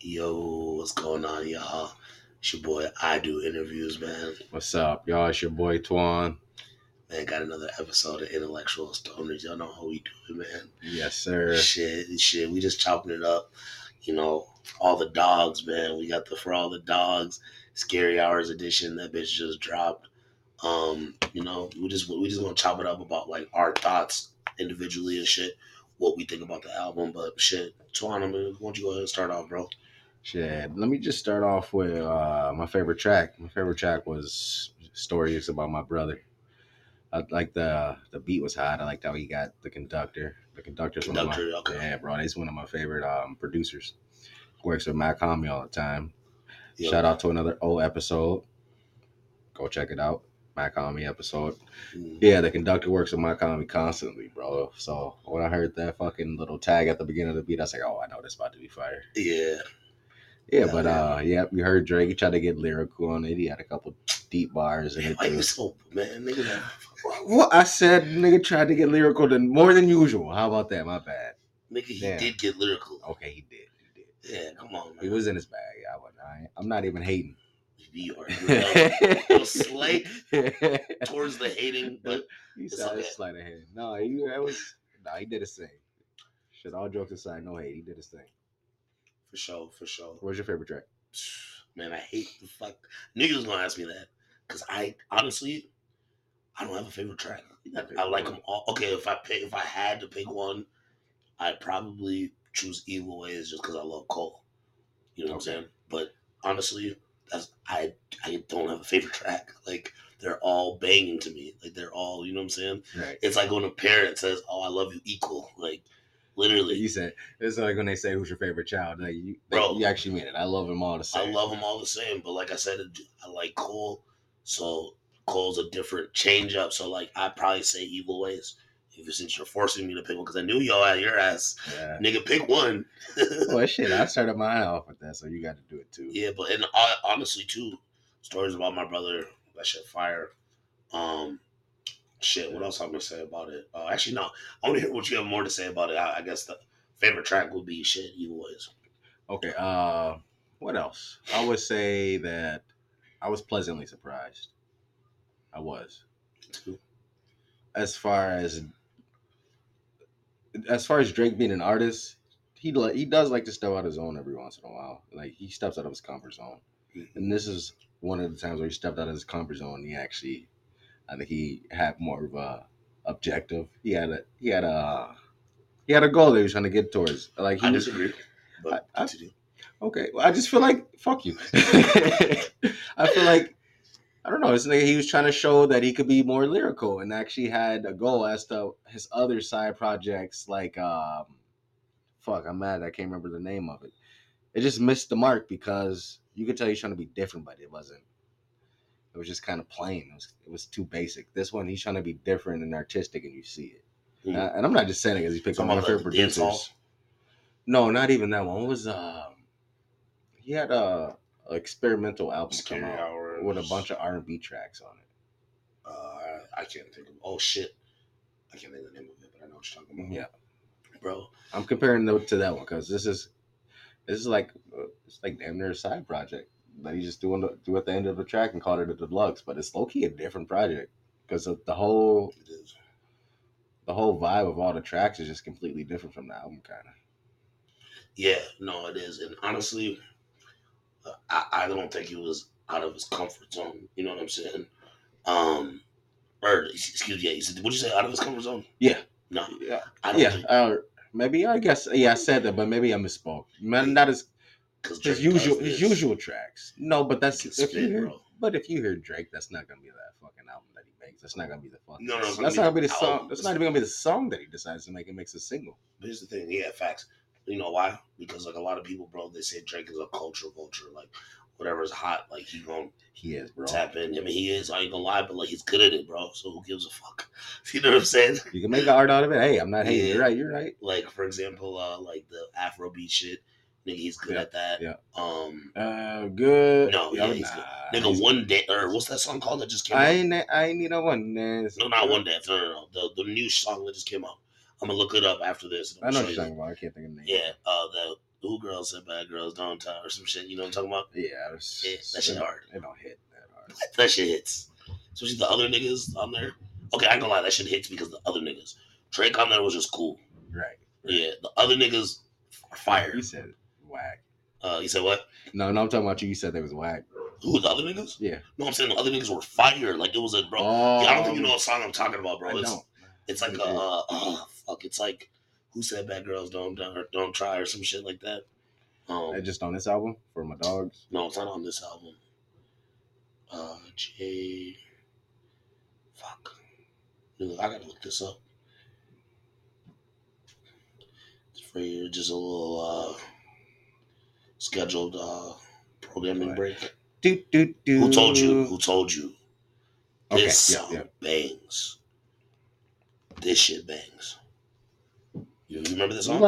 Yo, what's going on, y'all? It's your boy. I do interviews, man. What's up, y'all? It's your boy Twan. Man, got another episode of Intellectual Stoners. Y'all know how we do it, man. Yes, sir. Shit, shit. We just chopping it up. You know, all the dogs, man. We got the for all the dogs, Scary Hours edition. That bitch just dropped. Um, you know, we just we just gonna chop it up about like our thoughts individually and shit, what we think about the album. But shit, mean, why don't you go ahead and start off, bro? Shit. Let me just start off with uh, my favorite track. My favorite track was "Stories About My Brother." I like the the beat was hot. I liked how he got the conductor. The conductor's one of Conductor, my okay. yeah, bro. He's one of my favorite um, producers. Works with Mach-Hommy all the time. Yeah. Shout out to another old episode. Go check it out. Mach-Hommy episode. Mm. Yeah, the conductor works with Mach-Hommy constantly, bro. So when I heard that fucking little tag at the beginning of the beat, I was like, oh, I know this about to be fire. Yeah. Yeah, but yeah. uh, yeah, you heard Drake. He tried to get lyrical on it. He had a couple deep bars in Man, it. why you so man, nigga? Well, I said nigga tried to get lyrical than more than usual. How about that? My bad. nigga, he Damn. did get lyrical. Okay, he did. He did. Yeah, come on, man. He was in his bag. I wasn't. I, I'm not even hating. You are slight towards the hating, but he said okay. slight of hate. No, he that was. No, he did his thing. Shit, all jokes aside, no hate. He did his thing. for sure, for sure. What's your favorite track? Man, I hate the fuck. Niggas gonna ask me that because I honestly, I don't have a favorite track. I, I like them all. Okay, if I pick, if I had to pick one, I'd probably choose Evil Ways just because I love Cole. You know what I'm saying? But honestly, I I don't have a favorite track. Like they're all banging to me. Like they're all, you know what I'm saying? Right. It's like when a parent says, "Oh, I love you equal." Like literally, You said it's like when they say who's your favorite child. Like you, Bro. you actually mean it. I love them all the same. I love them all the same. But like I said, I like Cole, so Cole's a different change up. So like I probably say Evil Ways. If since you're forcing me to pick one, because I knew y'all at your ass, Yeah. nigga, pick one. Well, shit, I started mine off with that, so you got to do it too. yeah, but and uh, honestly too, stories about my brother that shit fire. Um, shit. What else I'm gonna say about it? Uh, actually, no. I want to hear what you have more to say about it. I, I guess the favorite track would be shit. You Ways. Okay. Uh, what else? I would say that I was pleasantly surprised. I was. Too. As far as as far as Drake being an artist, he li- he does like to step out of his zone every once in a while. Like he steps out of his comfort zone, mm-hmm. and this is one of the times where he stepped out of his comfort zone. He actually, I think he had more of a objective. He had a he had a he had a goal that he was trying to get towards. Like he I was, disagree. But I- I- Okay, well, I just feel like fuck you. I feel like I don't know. It's like he was trying to show that he could be more lyrical, and actually had a goal as to his other side projects. Like, um, fuck, I'm mad. I can't remember the name of it. It just missed the mark because you could tell he's trying to be different, but it wasn't. It was just kind of plain. It was, it was too basic. This one, he's trying to be different and artistic, and you see it. Hmm. Uh, and I'm not just saying it because he picked of my favorite like, the dance hall? producers. No, not even that one. What was um? He had a, a experimental album Scary come out Hours. With a bunch of R and B tracks on it. Uh, I can't think of. Oh shit, I can't think of the name of it, but I know what you're talking about. Yeah, bro. I'm comparing it to that one because this is this is like uh, it's like damn near a side project that he just doing the, do at the end of the track and called it a deluxe, but it's low key a different project because the whole It the whole vibe of all the tracks is just completely different from the album, kind of. Yeah, no, it is, and honestly, uh, I, I don't think he was out of his comfort zone. You know what I'm saying? Um, or excuse me, yeah, said, what'd you say? Out of his comfort zone? Yeah. No, Yeah, I yeah. think Uh, maybe I guess yeah, I said that, but maybe I misspoke. Man, not as his usual his usual tracks. No, but that's if you hear, bro. but if you hear Drake, that's not gonna be that fucking album that he makes. That's not gonna be the fucking. No, no, it's that's not gonna be the the song. album. That's not even gonna be the song that he decides to make and makes a single. But here's the thing, yeah, facts. You know why? Because like a lot of people, bro, they say Drake is a culture vulture. Like whatever's hot, like he gonna He is, bro. tap in. I mean, he is. I ain't gonna lie, but like he's good at it, bro. So who gives a fuck? You know what I'm saying? You can make art out of it. Hey, I'm not hating. Yeah. You're right. You're right. Like for example, uh, like the Afrobeat shit. Nigga, he's good Yeah, at that. yeah. Um, Uh, good. No, yeah, he's nah, nigga, one day or what's that song called that just came out? I out? ain't. I ain't need a one dance. No, not one dance. No, no, no. The the new song that just came out. I'm gonna look it up after this. I know what you're talking about. I can't think of the name. Yeah, uh, the Who girls said bad girls don't tell or some shit. You know what I'm talking about? Yeah, it's, Yeah, that shit hard. It don't hit that hard. That shit hits. Especially the other niggas on there. Okay, I ain't gonna lie, that shit hits because the other niggas. Drake on there was just cool. Right. Yeah, the other niggas are fire. You said whack. Uh, you said what? No, no, I'm talking about you. You said they was whack. Who the other niggas? Yeah. No, I'm saying the other niggas were fire. Like it was a bro. Oh, Yeah, I don't think you know what song I'm talking about, bro. I It's, don't. it's like a uh, oh, fuck. It's like who said bad girls don't don't, don't try or some shit like that. Um, That just on this album for my dogs. no, it's not on this album. Uh, J. Fuck. Dude, I gotta look this up. It's for you, just a little uh, scheduled uh, programming Right. break. Do, do, do. Who told you? Who told you? Okay, This yeah, song yeah. bangs. This shit bangs. You, remember this You song? like